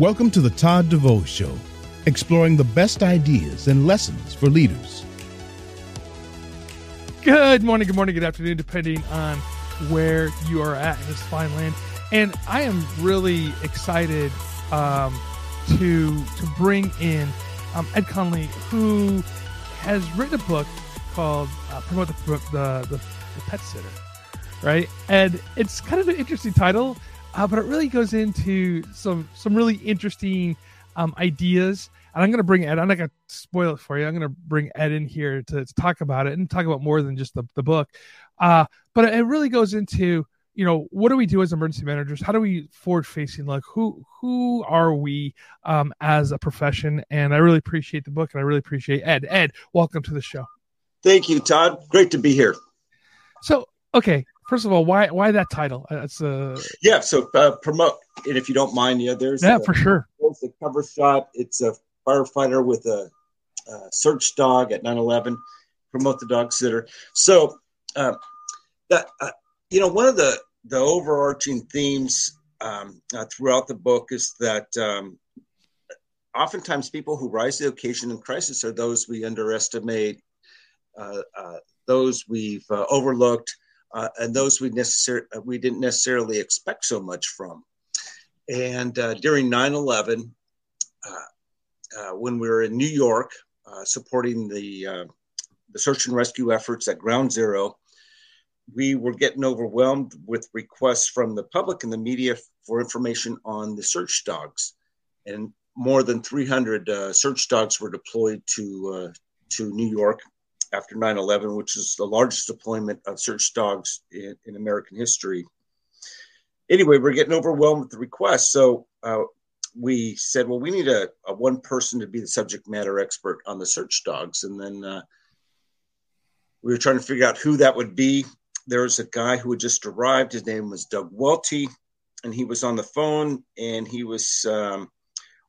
Welcome to the Todd DeVoe Show, exploring the best ideas and lessons for leaders. Good morning, good morning, good afternoon, depending on where you are at in this fine land. And I am really excited um, to to bring in um, Ed Conley, who has written a book called uh, "Promote the, the, the, the Pet Sitter." Right, and it's kind of an interesting title, uh, but it really goes into some some really interesting um, ideas. And I'm going to bring Ed. I'm not going to spoil it for you. I'm going to bring Ed in here to, to, talk about it and talk about more than just the, the book. Uh, but it really goes into you know what do we do as emergency managers how do we forward facing like who who are we um as a profession and i really appreciate the book and i really appreciate ed ed welcome to the show thank you todd great to be here so okay first of all why why that title? That's uh yeah so uh, promote and if you don't mind yeah there's yeah a, for sure. there's the cover shot. It's a firefighter with a, a search dog at 9-11 promote the dog sitter. So uh, that uh, you know one of the the overarching themes um, uh, throughout the book is that um, oftentimes people who rise to the occasion in crisis are those we underestimate, uh, uh, those we've uh, overlooked, uh, and those we necessar- uh, we didn't necessarily expect so much from. And during 9/11, when we were in New York supporting the the search and rescue efforts at Ground Zero, we were getting overwhelmed with requests from the public and the media for information on the search dogs. And more than 300 uh, search dogs were deployed to, uh, to New York after 9 11, which is the largest deployment of search dogs in, in American history. Anyway, we're getting overwhelmed with the requests. So uh, we said, well, we need a, a, one person to be the subject matter expert on the search dogs. And then uh, we were trying to figure out who that would be there was a guy who had just arrived. His name was Doug Welty, and he was on the phone and he was um,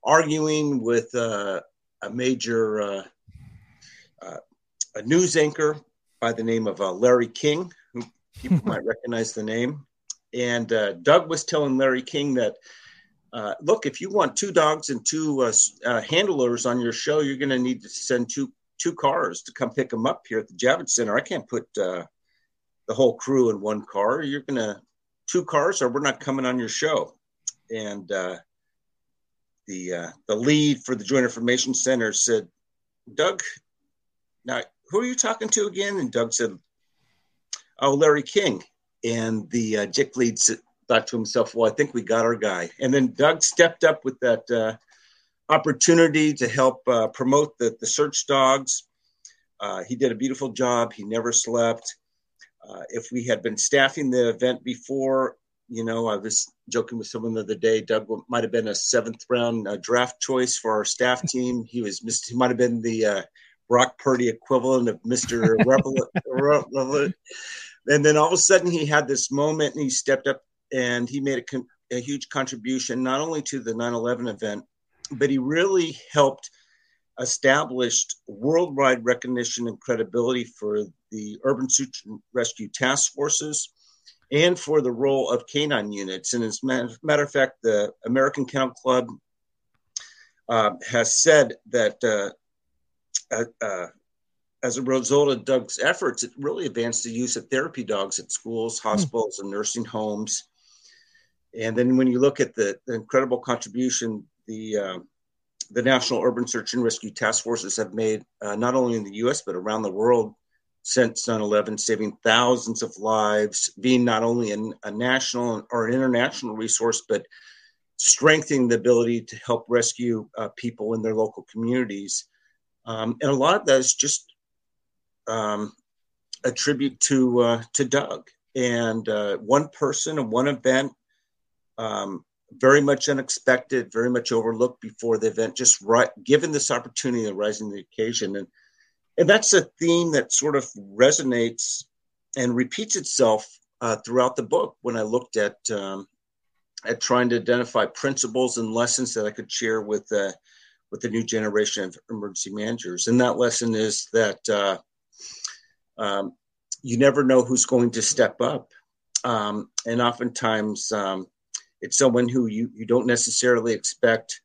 arguing with uh, a major uh, uh, a news anchor by the name of uh, Larry King, who people might recognize the name. And uh, Doug was telling Larry King that, uh, look, if you want two dogs and two handlers on your show, you're going to need to send two two cars to come pick them up here at the Javits Center. I can't put the whole crew in one car. You're gonna two cars, or we're not coming on your show. And uh, the uh, the lead for the Joint Information Center said, "Doug, now who are you talking to again?" And Doug said, "Oh, Larry King." And the uh, JIC lead thought to himself, "Well, I think we got our guy." And then Doug stepped up with that uh, opportunity to help uh, promote the the search dogs. Uh, he did a beautiful job. He never slept. Uh, if we had been staffing the event before, you know, I was joking with someone the other day. Doug might have been a seventh round uh, draft choice for our staff team. He was he might have been the uh, Brock Purdy equivalent of Mister and then all of a sudden he had this moment and he stepped up and he made a, con- a huge contribution not only to the 9/11 event, but he really helped established worldwide recognition and credibility for the urban search and rescue task forces and for the role of canine units. And as a matter of fact, the American Kennel Club uh, has said that uh, uh, uh as a result of Doug's efforts, it really advanced the use of therapy dogs at schools, hmm. hospitals, and nursing homes. And then when you look at the, the incredible contribution the uh, the National Urban Search and Rescue Task Forces have made, uh, not only in the US, but around the world since 9 11, saving thousands of lives, being not only an, a national or an international resource, but strengthening the ability to help rescue uh, people in their local communities. Um, and a lot of that is just um, a tribute to, uh, to Doug. And uh, one person and one event um, very much unexpected, very much overlooked before the event, just right, given this opportunity of rising the occasion. And, and that's a theme that sort of resonates and repeats itself uh, throughout the book when I looked at, um, at trying to identify principles and lessons that I could share with, uh, with the new generation of emergency managers. And that lesson is that uh, um, you never know who's going to step up. Um, and oftentimes, um, It's someone who you, you don't necessarily expect,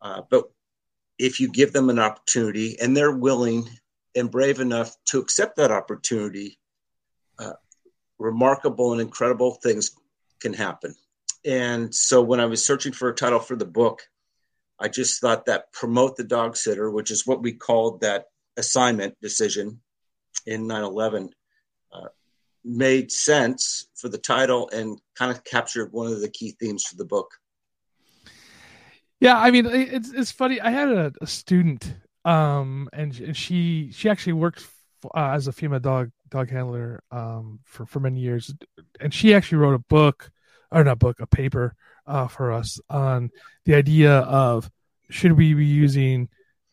uh, but if you give them an opportunity and they're willing and brave enough to accept that opportunity, uh, remarkable and incredible things can happen. And so when I was searching for a title for the book, I just thought that promote the dog sitter, which is what we called that assignment decision in 9 11, uh, made sense for the title and kind of captured one of the key themes for the book. Yeah, I mean, it's it's funny. I had a, a student, um, and, and she she actually worked uh, as a female dog dog handler um, for for many years, and she actually wrote a book, or not a book, a paper uh, for us on the idea of should we be using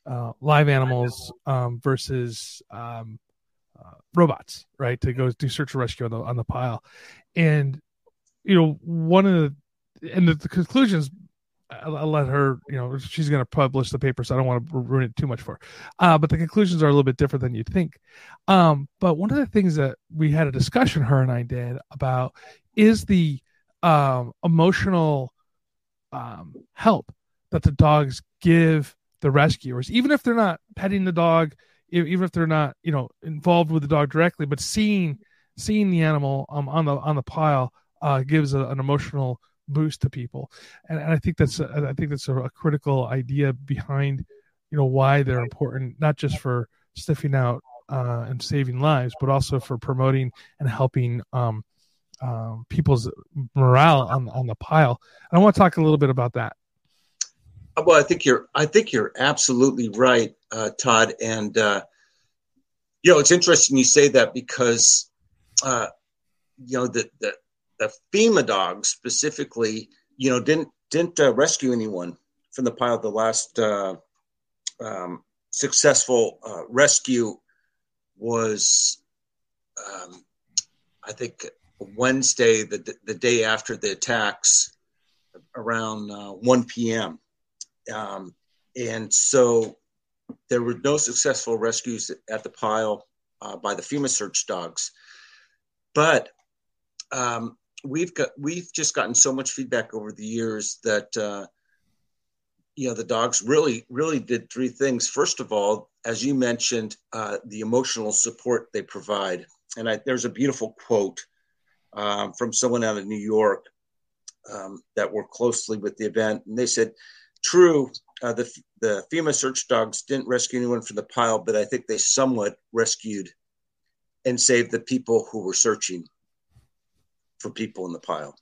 uh, live animals um, versus um, uh, robots, right? To go do search and rescue on the on the pile, and you know one of the and the, the conclusions I'll, let her, you know, she's going to publish the paper, so I don't want to ruin it too much for her. Uh, but the conclusions are a little bit different than you'd think. Um, but one of the things that we had a discussion, her and I did, about is the um, emotional um, help that the dogs give the rescuers, even if they're not petting the dog, even if they're not, you know, involved with the dog directly, but seeing seeing the animal um, on the on the pile uh, gives a, an emotional boost to people, and, and I think that's a, I think that's a, a, critical idea behind you know why they're important, not just for sniffing out uh, and saving lives, but also for promoting and helping um, um, people's morale on on the pile. I want to talk a little bit about that. Well, I think you're I think you're absolutely right, uh, Todd, and uh, you know it's interesting you say that because uh, you know the, the the FEMA dogs specifically, you know, didn't didn't uh, rescue anyone from the pile. The last uh, um, successful uh, rescue was, um, I think, Wednesday, the the day after the attacks, around uh, 1 p.m. Um, and so there were no successful rescues at the pile uh, by the FEMA search dogs, but um, we've got we've just gotten so much feedback over the years that uh, you know the dogs really really did three things. First of all, as you mentioned, uh, the emotional support they provide, and I, there's a beautiful quote um, from someone out of New York um, that worked closely with the event, and they said, "True, uh, the the FEMA search dogs didn't rescue anyone from the pile, but I think they somewhat rescued and saved the people who were searching." for people in the pile.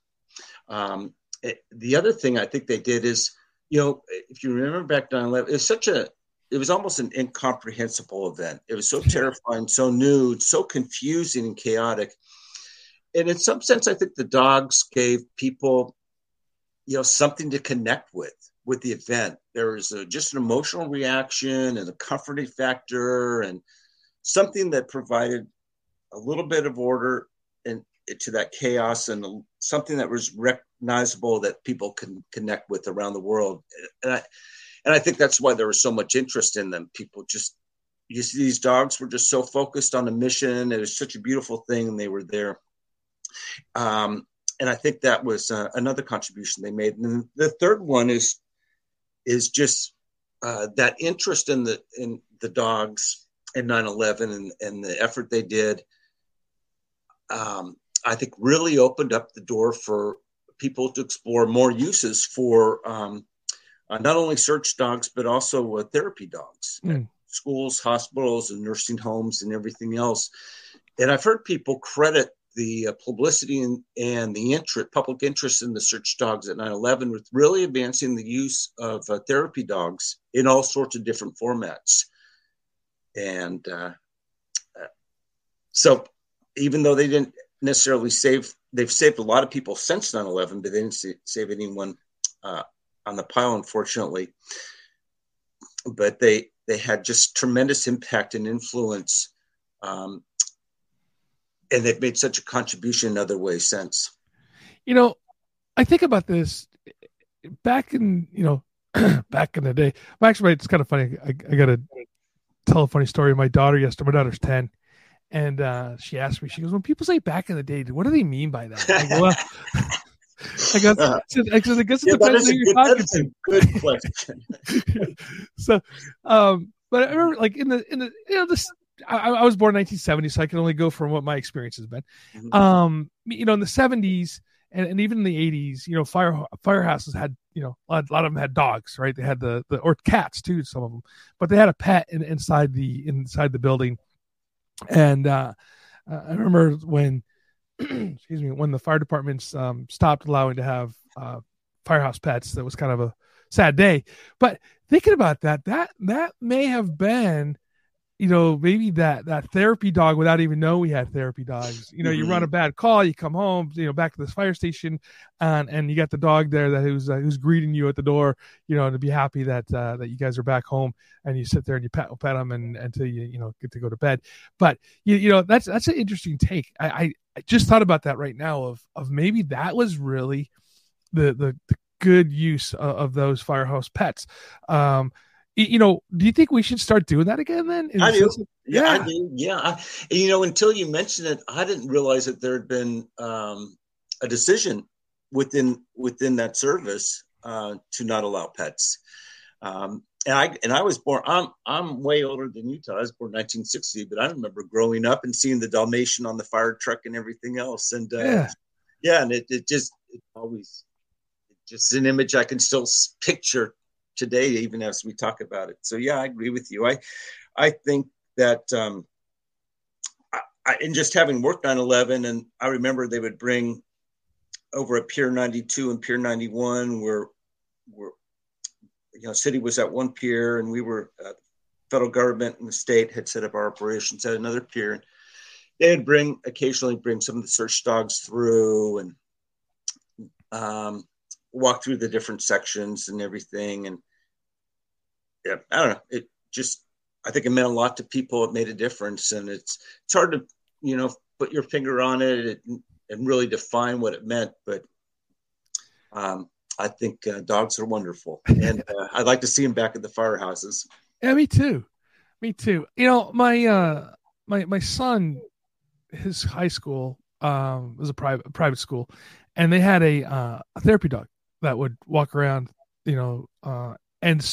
Um, it, the other thing I think they did is, you know, if you remember back 9 11, it was such a, it was almost an incomprehensible event. It was so terrifying, so new, so confusing and chaotic. And in some sense, I think the dogs gave people, you know, something to connect with with the event. There was a, just an emotional reaction and a comforting factor and something that provided a little bit of order and to that chaos and something that was recognizable that people can connect with around the world. And I, and I think that's why there was so much interest in them. People just, you see, these dogs were just so focused on the mission. It was such a beautiful thing, and they were there. Um, and I think that was uh, another contribution they made. And the third one is is just uh, that interest in the in the dogs in 9/11 and, and the effort they did. Um, I think really opened up the door for people to explore more uses for um, uh, not only search dogs but also uh, therapy dogs, mm. schools, hospitals, and nursing homes, and everything else. And I've heard people credit the uh, publicity and, and the interest, public interest in the search dogs at 9/11 with really advancing the use of uh, therapy dogs in all sorts of different formats. And uh, so, even though they didn't necessarily save. They've saved a lot of people since 9/11, but they didn't save anyone uh, on the pile, unfortunately. But they they had just tremendous impact and influence, um, and they've made such a contribution in other ways since. You know, I think about this back in you know back in the day. Actually, it's kind of funny. I, I got to tell a funny story. My daughter yesterday. My daughter's ten and uh, she asked me, she goes, when people say back in the day, what do they mean by that? Like, well, I guess, uh, I guess, I it yeah, depends who you're talking to. good question. so, um, but I remember, like in the in the you know this. I, I, was born in 1970, so I can only go from what my experience has been. Mm-hmm. Um, you know, in the 70s and, and even in the 80s, you know, fire firehouses had you know a lot, a lot, of them had dogs, right? They had the the or cats too, some of them, but they had a pet in, inside the inside the building. And uh, I remember when excuse me, when the fire departments um, stopped allowing to have uh, firehouse pets, that was kind of a sad day. But thinking about that, that that may have been, you know, maybe that that therapy dog without even knowing we had therapy dogs. You know, mm-hmm. you run a bad call, you come home, you know, back to this fire station, and and you got the dog there that who's uh, who's greeting you at the door, you know, to be happy that uh, that you guys are back home, and you sit there and you pet pet them and until you you know get to go to bed. But you you know that's that's an interesting take. I, I I just thought about that right now of of maybe that was really the the, the good use of, of, those firehouse pets. Um, you know, do you think we should start doing that again? Then I do. Of, yeah, yeah, I do. Yeah, I, you know, until you mentioned it, I didn't realize that there had been um, a decision within within that service uh, to not allow pets. Um, and I and I was born. I'm I'm way older than you. I was born 1960, but I remember growing up and seeing the Dalmatian on the fire truck and everything else. And uh, yeah, yeah, and it, it just it always just an image I can still picture today, even as we talk about it. So yeah, I agree with you. I I think that um, I, I and just having worked on 11, and I remember they would bring over at Pier 92 and Pier 91 where where you know, city was at one pier, and we were uh, federal government and the state had set up our operations at another pier. And they'd bring occasionally bring some of the search dogs through and um, walk through the different sections and everything. And yeah, I don't know. It just I think it meant a lot to people. It made a difference, and it's it's hard to you know put your finger on it and, and really define what it meant, but um, I think uh, dogs are wonderful, and uh, I'd like to see them back at the firehouses. Yeah, me too. Me too. You know, my uh, my my son, his high school um, was a private private school, and they had a uh, a therapy dog that would walk around. You know, uh, and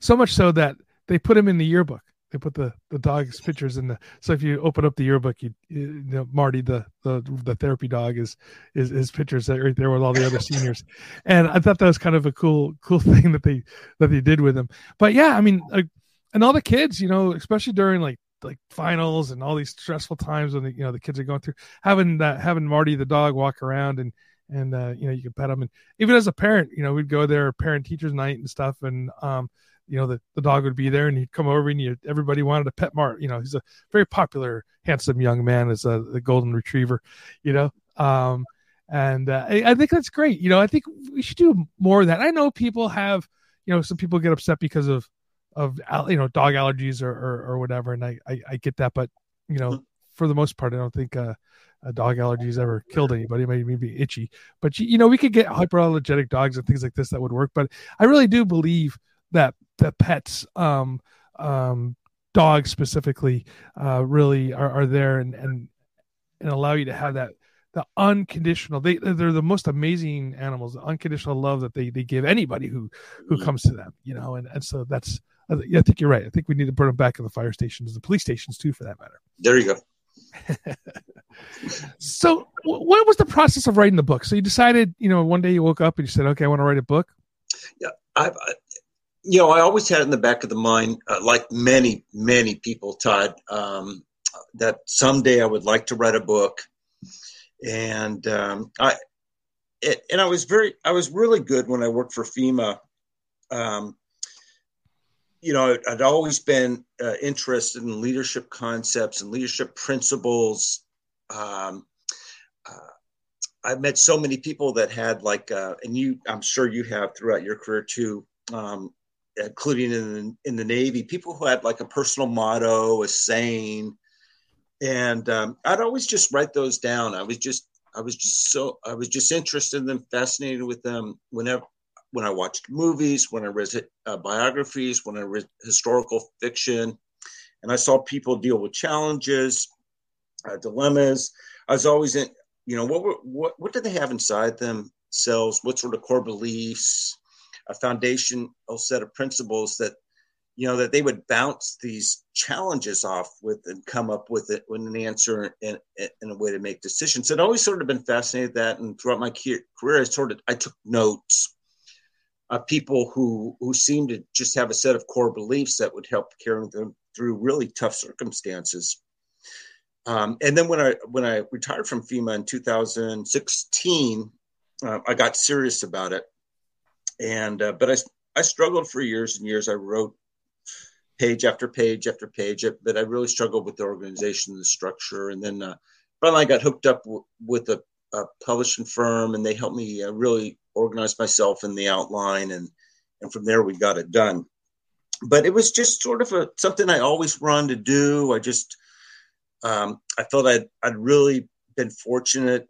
so much so that they put him in the yearbook. They put the the dog's pictures in the so if you open up the yearbook you, you know marty the the the therapy dog is is his pictures right there with all the other seniors. And i thought that was kind of a cool cool thing that they that they did with him. But yeah i mean like, and all the kids you know especially during like like finals and all these stressful times when the, you know the kids are going through having that having marty the dog walk around and and uh, you know you can pet them and even as a parent you know we'd go there parent teachers night and stuff and um you know the, the dog would be there and he'd come over and you, everybody wanted a pet mart you know he's a very popular handsome young man as a, a golden retriever you know um and uh, I, I, think that's great you know i think we should do more of that. I know people have you know some people get upset because of of you know dog allergies or or, or whatever and I, I, I get that but you know for the most part i don't think uh a dog allergies ever killed anybody maybe maybe itchy but you, you know we could get hyperallergenic dogs and things like this that would work but i really do believe that the pets um um dogs specifically uh really are, are there and and and allow you to have that the unconditional they they're the most amazing animals the unconditional love that they they give anybody who who comes to them you know and and so that's I think you're right. I think we need to put them back in the fire stations, the police stations too, for that matter. There you go. So, what was the process of writing the book? So you decided, you know, one day you woke up and you said, "Okay, I want to write a book." Yeah, I, you know, I always had in the back of the mind, uh, like many, many people, Todd, um, that someday I would like to write a book. And um, I, it, and I was very, I was really good when I worked for FEMA. Um, you know, I'd always been uh, interested in leadership concepts and leadership principles. Um, uh, I've met so many people that had like, uh, and you, I'm sure you have throughout your career too, um, including in in the Navy, people who had like a personal motto, a saying, and um, I'd always just write those down. I was just I was just so I was just interested in them, fascinated with them. Whenever when I watched movies, when I read uh, biographies, when I read historical fiction, and I saw people deal with challenges, uh, dilemmas. I was always in, you know, what were, what what did they have inside themselves? what sort of core beliefs, a foundational set of principles that you know that they would bounce these challenges off with and come up with it with an answer and, and a way to make decisions. So I'd always sort of been fascinated that, and throughout my career, I sort of I took notes of people who who seem to just have a set of core beliefs that would help carry them through really tough circumstances. Um, and then when I when I retired from FEMA in 2016, uh, I got serious about it, and uh, but I I struggled for years and years. I wrote page after page after page, but I really struggled with the organization, the structure, and then uh, finally I got hooked up w- with a, a, publishing firm, and they helped me uh, really organize myself in the outline, and and from there we got it done. But it was just sort of a something I always wanted to do. I just um, I felt I'd I'd really been fortunate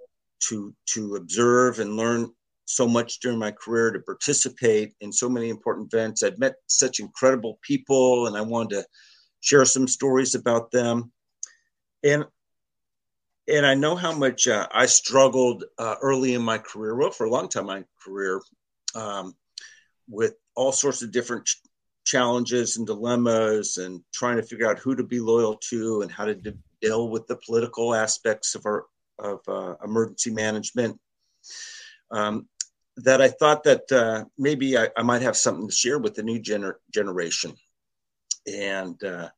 to to observe and learn so much during my career to participate in so many important events. I'd met such incredible people, and I wanted to share some stories about them. And and I know how much uh, I struggled uh, early in my career, well, for a long time in my career, um, with all sorts of different ch- challenges and dilemmas, and trying to figure out who to be loyal to and how to de- deal with the political aspects of our of uh, emergency management. Um, that I thought that uh, maybe I, I, might have something to share with the new gener- generation, and uh,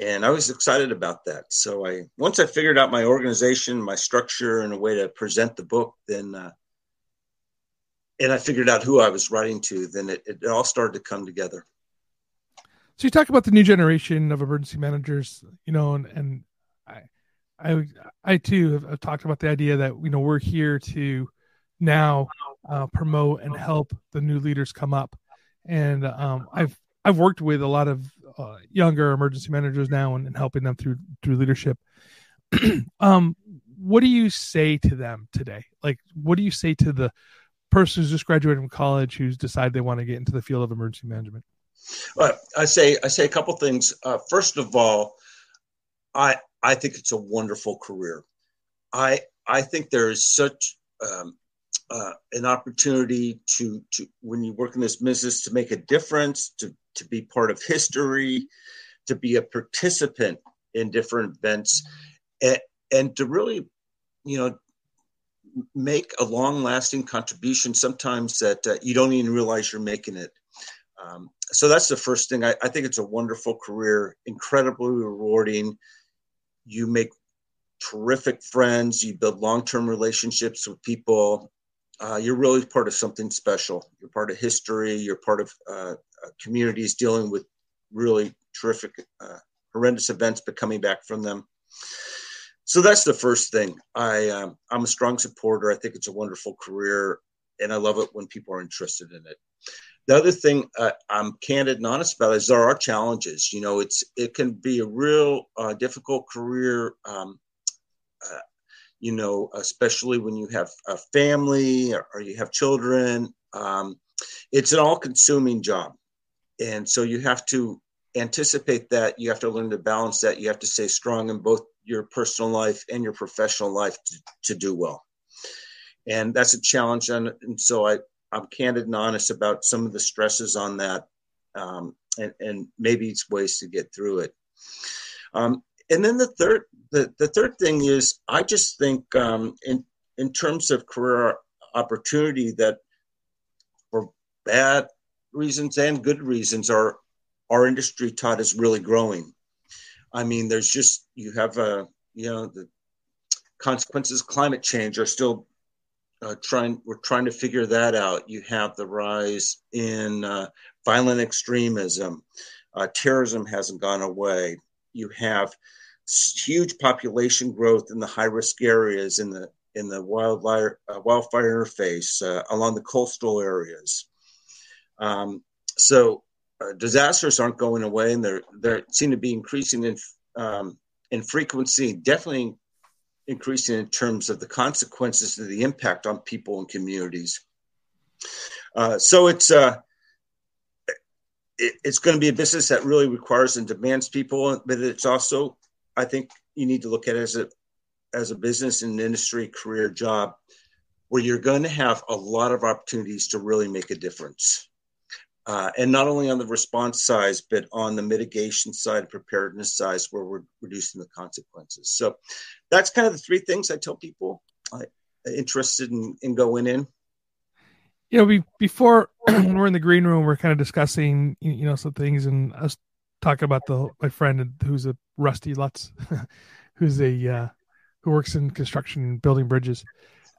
and I was excited about that. So I once I figured out my organization, my structure, and a way to present the book, then uh, and I figured out who I was writing to, then it, it all started to come together. So you talk about the new generation of emergency managers, you know, and, and I, I, I too have, have talked about the idea that you know we're here to now uh, promote and help the new leaders come up. And um, I've I've worked with a lot of uh, younger emergency managers now and, and, helping them through through leadership. um, what do you say to them today? Like, what do you say to the person who's just graduated from college who's decided they want to get into the field of emergency management? Well, I say I say a couple things. Uh, first of all, I I think it's a wonderful career. I I think there is such um, uh, an opportunity to to when you work in this business to make a difference, to to be part of history, to be a participant in different events, and, and to really, you know, make a long lasting contribution. Sometimes that uh, you don't even realize you're making it. Um, so that's the first thing. I, I think it's a wonderful career, incredibly rewarding. You make terrific friends. You build long term relationships with people uh, you're really part of something special. You're part of history. You're part of uh, uh, communities dealing with really terrific, uh, horrendous events, but coming back from them. So that's the first thing. I um, I'm a strong supporter. I think it's a wonderful career, and I love it when people are interested in it. The other thing uh, I'm candid and honest about is there are challenges. You know, it's it can be a real uh, difficult career. Um, you know, especially when you have a family or, or you have children. Um, it's an all consuming job. And so you have to anticipate that. You have to learn to balance that. You have to stay strong in both your personal life and your professional life to, to do well. And that's a challenge. And, and, so I, I'm candid and honest about some of the stresses on that um, and, and maybe it's ways to get through it. Um, and then the third the, the third thing is I just think um, in in terms of career opportunity that for bad reasons and good reasons our our industry Todd is really growing. I mean, there's just you have a you know the consequences climate change are still uh, trying we're trying to figure that out. You have the rise in uh, violent extremism, uh, terrorism hasn't gone away. You have huge population growth in the high risk areas in the in the wildfire uh, wildfire interface uh, along the coastal areas. Um, so uh, disasters aren't going away, and they're they seem to be increasing in um, in frequency. Definitely increasing in terms of the consequences of the impact on people and communities. Uh, so it's uh, it's going to be a business that really requires and demands people, but it's also I think you need to look at it as a as a business and industry career job where you're going to have a lot of opportunities to really make a difference. Uh, and not only on the response side, but on the mitigation side, preparedness side, where we're reducing the consequences. So that's kind of the three things I tell people uh, interested in, in going in. You know, we, before we're in the green room, we're kind of discussing, you know, some things, and I was talking about the my friend who's a Rusty Lutz, who's a uh, who works in construction building bridges.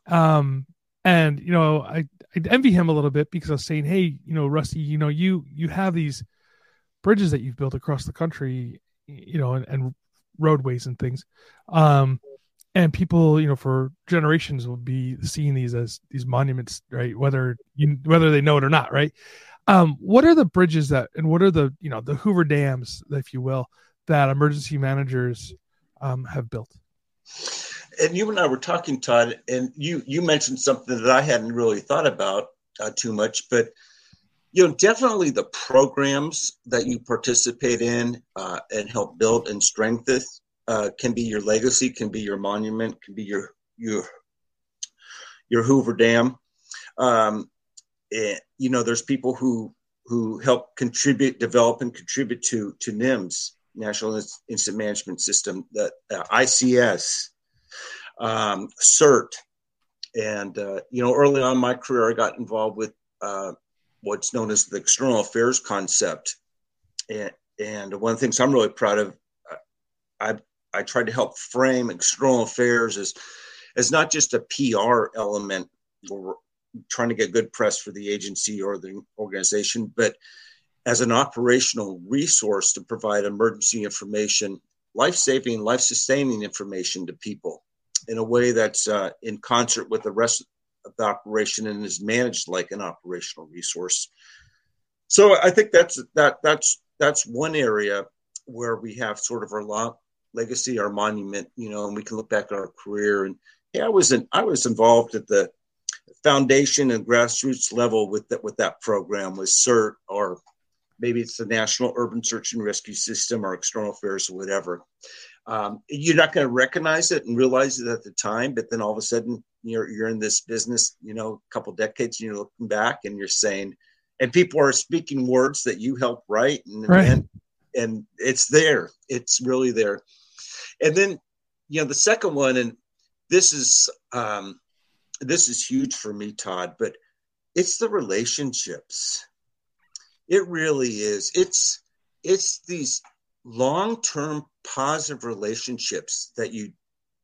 Um, and you know, I I envy him a little bit because I was saying, hey, you know, Rusty, you know, you you have these bridges that you've built across the country, you know, and, and roadways and things. Um, and people, you know, for generations will be seeing these as these monuments, right? Whether you whether they know it or not, right? Um, what are the bridges that, and what are the, you know, the Hoover dams, if you will, that emergency managers um, have built? And you and I were talking, Todd, and you you mentioned something that I hadn't really thought about uh, too much, but you know, definitely the programs that you participate in uh, and help build and strengthen uh, can be your legacy, can be your monument, can be your your your Hoover Dam. Um, and, you know, there's people who who help contribute, develop, and contribute to to NIMS, National Incident Management System, the uh, ICS, um, CERT, and uh, you know, early on my career, I got involved with uh, what's known as the external affairs concept, and and one of the things I'm really proud of, uh, I tried to help frame external affairs as as not just a PR element or trying to get good press for the agency or the organization, but as an operational resource to provide emergency information, life saving, life sustaining information to people in a way that's uh, in concert with the rest of the operation and is managed like an operational resource. So I think that's that that's that's one area where we have sort of our long legacy, our monument, you know, and we can look back at our career and yeah, I was in, I was involved at the foundation and grassroots level with that with that program with CERT or maybe it's the National Urban Search and Rescue System or External Affairs or whatever. Um, you're not going to recognize it and realize it at the time, but then all of a sudden you're you're in this business, you know, a couple decades, and you're looking back and you're saying, and people are speaking words that you helped write, and right. and, and it's there, it's really there. And then, you know, the second one, and this is um, this is huge for me, Todd, but it's the relationships. It really is. It's it's these long-term positive relationships that you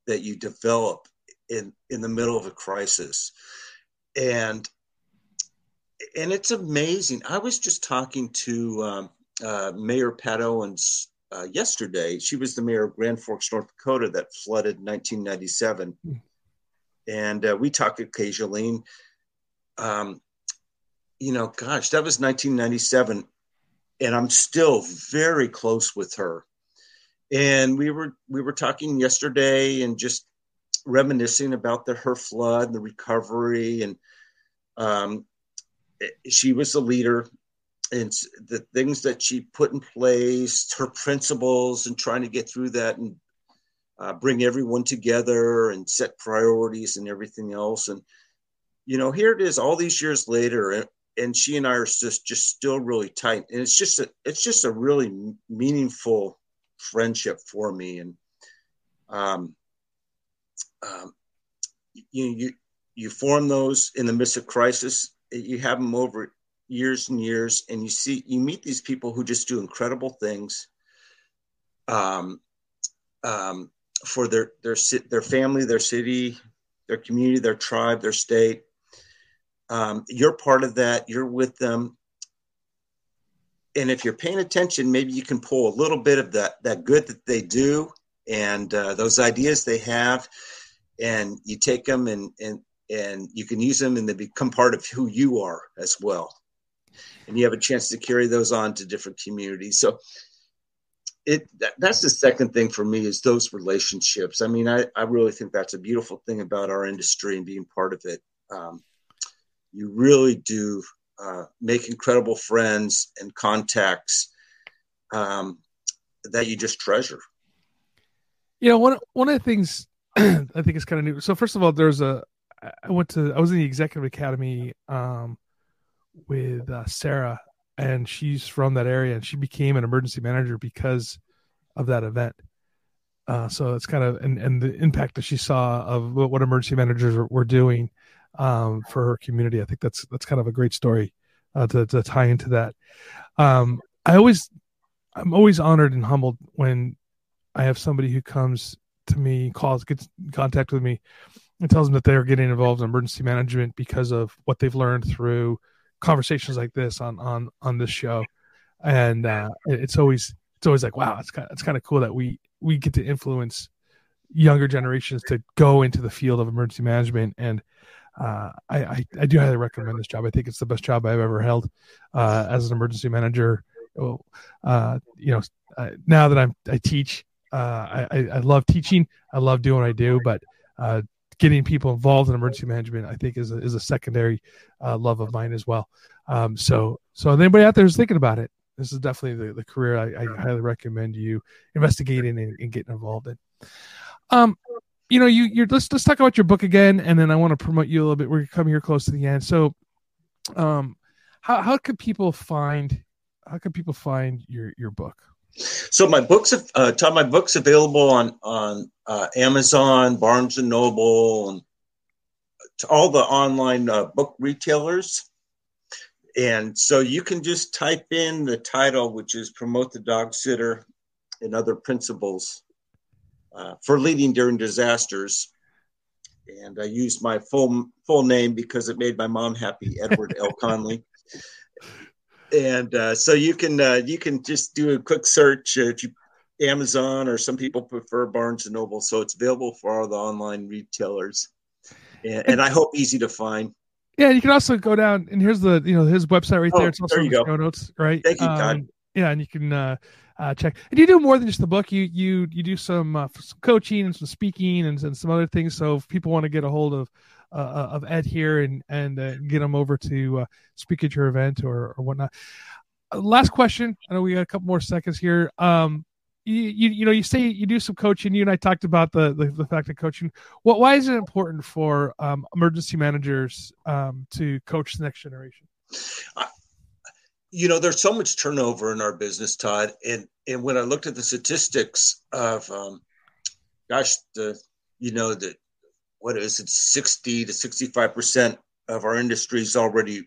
that you develop in in the middle of a crisis. And and it's amazing. I was just talking to um, uh, Mayor Pat Owens uh, yesterday. She was the mayor of Grand Forks, North Dakota, that flooded in 1997. Mm and uh, we talk occasionally. Um, you know, gosh, that was 1997, and I'm still very close with her. And we were we were talking yesterday and just reminiscing about the her flood, and the recovery, and um, she was the leader and the things that she put in place, her principles, and trying to get through that and uh, bring everyone together and set priorities and everything else. And you know, here it is, all these years later, and, and she and I are just just still really tight. And it's just a it's just a really meaningful friendship for me. And um, um, you you you form those in the midst of crisis. You have them over years and years, and you see you meet these people who just do incredible things. Um, um, for their their their family, their city, their community, their tribe, their state. Um, you're part of that. You're with them, and if you're paying attention, maybe you can pull a little bit of that that good that they do and uh, those ideas they have, and you take them and and and you can use them, and they become part of who you are as well. And you have a chance to carry those on to different communities. So it that's the second thing for me is those relationships. I mean, I, I really think that's a beautiful thing about our industry and being part of it. Um, you really do uh, make incredible friends and contacts um, that you just treasure. You know, one one of the things I think is kind of new. So first of all, there's a I went to I was in the executive academy um, with uh, Sarah, and she's from that area, and she became an emergency manager because of that event. Uh, so it's kind of and, and the impact that she saw of what emergency managers were, were doing um, for her community. I think that's that's kind of a great story uh, to to tie into that. Um, I always I'm always honored and humbled when I have somebody who comes to me, calls, gets in contact with me, and tells them that they're getting involved in emergency management because of what they've learned through conversations like this on on on this show. And uh, it's always it's always like, wow, it's kind of, it's kind of cool that we we get to influence younger generations to go into the field of emergency management and uh, I, I, I do highly recommend this job. I think it's the best job I've ever held uh, as an emergency manager. Uh, you know, uh, now that I'm I teach, uh, I, I love teaching. I love doing what I do, but uh, getting people involved in emergency management, I think, is a, is a secondary love of mine as well. Um, so so anybody out there who's thinking about it, this is definitely the, the career I, I highly recommend you investigating and, and getting involved in. Um, you know, you you're let's let's talk about your book again, and then I want to promote you a little bit. We're coming here close to the end, so um, how how could people find how can people find your your book? So my books, uh, Todd, my books available on on uh, Amazon, Barnes and Noble, and all the online uh, book retailers. And so you can just type in the title, which is "Promote the Dog Sitter and Other Principles uh, for Leading During Disasters." And I used my full full name because it made my mom happy, Edward L. Conley and uh, so you can uh, you can just do a quick search if you Amazon or some people prefer Barnes and Noble, so it's available for all the online retailers, and, and I hope easy to find. Yeah, you can also go down and here's the you know his website right oh, there. It's also there in the show notes, right? Thank you. Um, yeah, and you can uh, uh, check. And you do more than just the book. You you you do some, uh, some coaching and some speaking and, and some other things. So if people want to get a hold of uh, of Ed here and and uh, get him over to uh, speak at your event or or whatnot. Uh, last question. I know we got a couple more seconds here. Um, you, you, you know you say you do some coaching. You and I talked about the the, the fact of coaching. What why is it important for um, emergency managers um, to coach the next generation? you know, there's so much turnover in our business, Todd, and and when I looked at the statistics of, um, gosh, the you know the what is it, 60 to 65 percent of our industry is already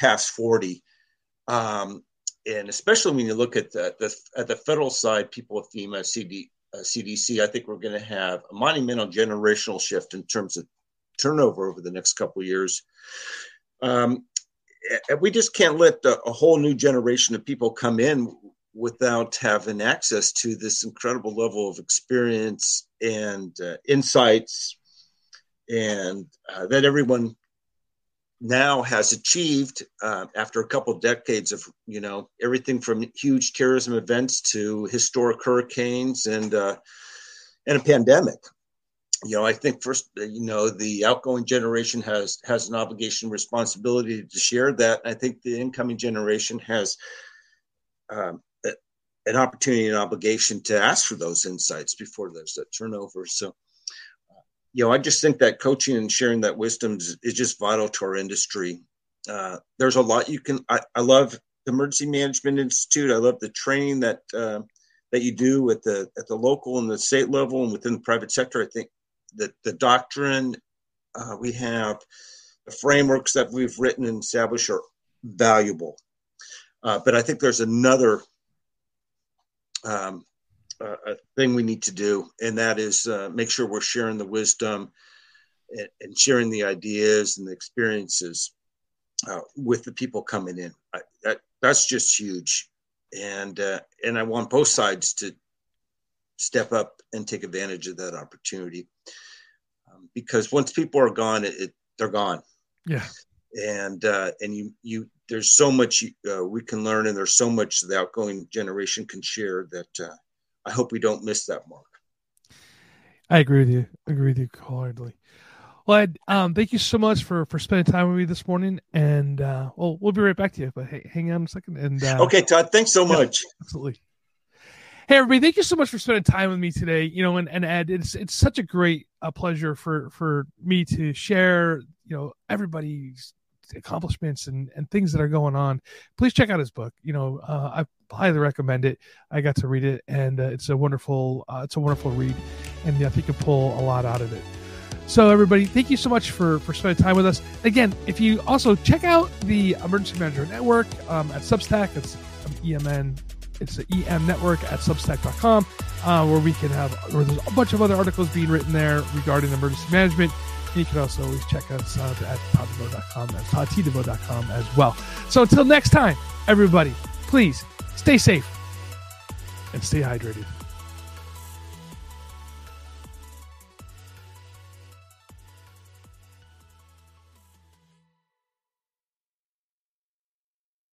past 40. Um, and especially when you look at the, the, at the federal side, people at FEMA, CD, uh, CDC, I think we're going to have a monumental generational shift in terms of turnover over the next couple years. Um, we just can't let a whole new generation of people come in without having access to this incredible level of experience and uh, insights and uh, that everyone now has achieved uh, after a couple decades of you know everything from huge terrorism events to historic hurricanes and uh, and a pandemic. You know i think first you know the outgoing generation has has an obligation responsibility to share that. I think the incoming generation has um, an opportunity and obligation to ask for those insights before there's a turnover. So you know, I just think that coaching and sharing that wisdom is, is just vital to our industry. Uh, there's a lot you can. I, I, love the Emergency Management Institute. I love the training that uh, that you do at the at the local and the state level and within the private sector. I think that the doctrine uh, we have, the frameworks that we've written and established are valuable. Uh, but I think there's another um, a thing we need to do, and that is uh, make sure we're sharing the wisdom and, and, sharing the ideas and the experiences uh, with the people coming in. I, that, that's just huge, and uh, and I want both sides to step up and take advantage of that opportunity um, because once people are gone, it, it they're gone. Yeah, and uh, and you you there's so much uh, we can learn, and there's so much the outgoing generation can share that uh, I hope we don't miss that mark. I agree with you. I agree with you wholeheartedly. Well, Ed, um, thank you so much for for spending time with me this morning, and uh, well, we'll be right back to you. But hey, hang on a second. And uh, okay, Todd, thanks so much. absolutely. Hey, everybody! Thank you so much for spending time with me today. You know, and, and Ed, it's it's such a great uh, pleasure for for me to share. You know, everybody's accomplishments and, and things that are going on, please check out his book. You know, uh, I highly recommend it. I got to read it, and uh, it's a wonderful uh, it's a wonderful read, and I think you can pull a lot out of it. So everybody, thank you so much for for spending time with us. Again, if you also check out the Emergency Management Network um, at Substack, it's EMN. It's the EM Network at Substack.com, uh, where we can have where there's a bunch of other articles being written there regarding emergency management you can also always check us out at todddevoe.com, at toddtdevoe.com as well. So until next time, everybody, please stay safe and stay hydrated.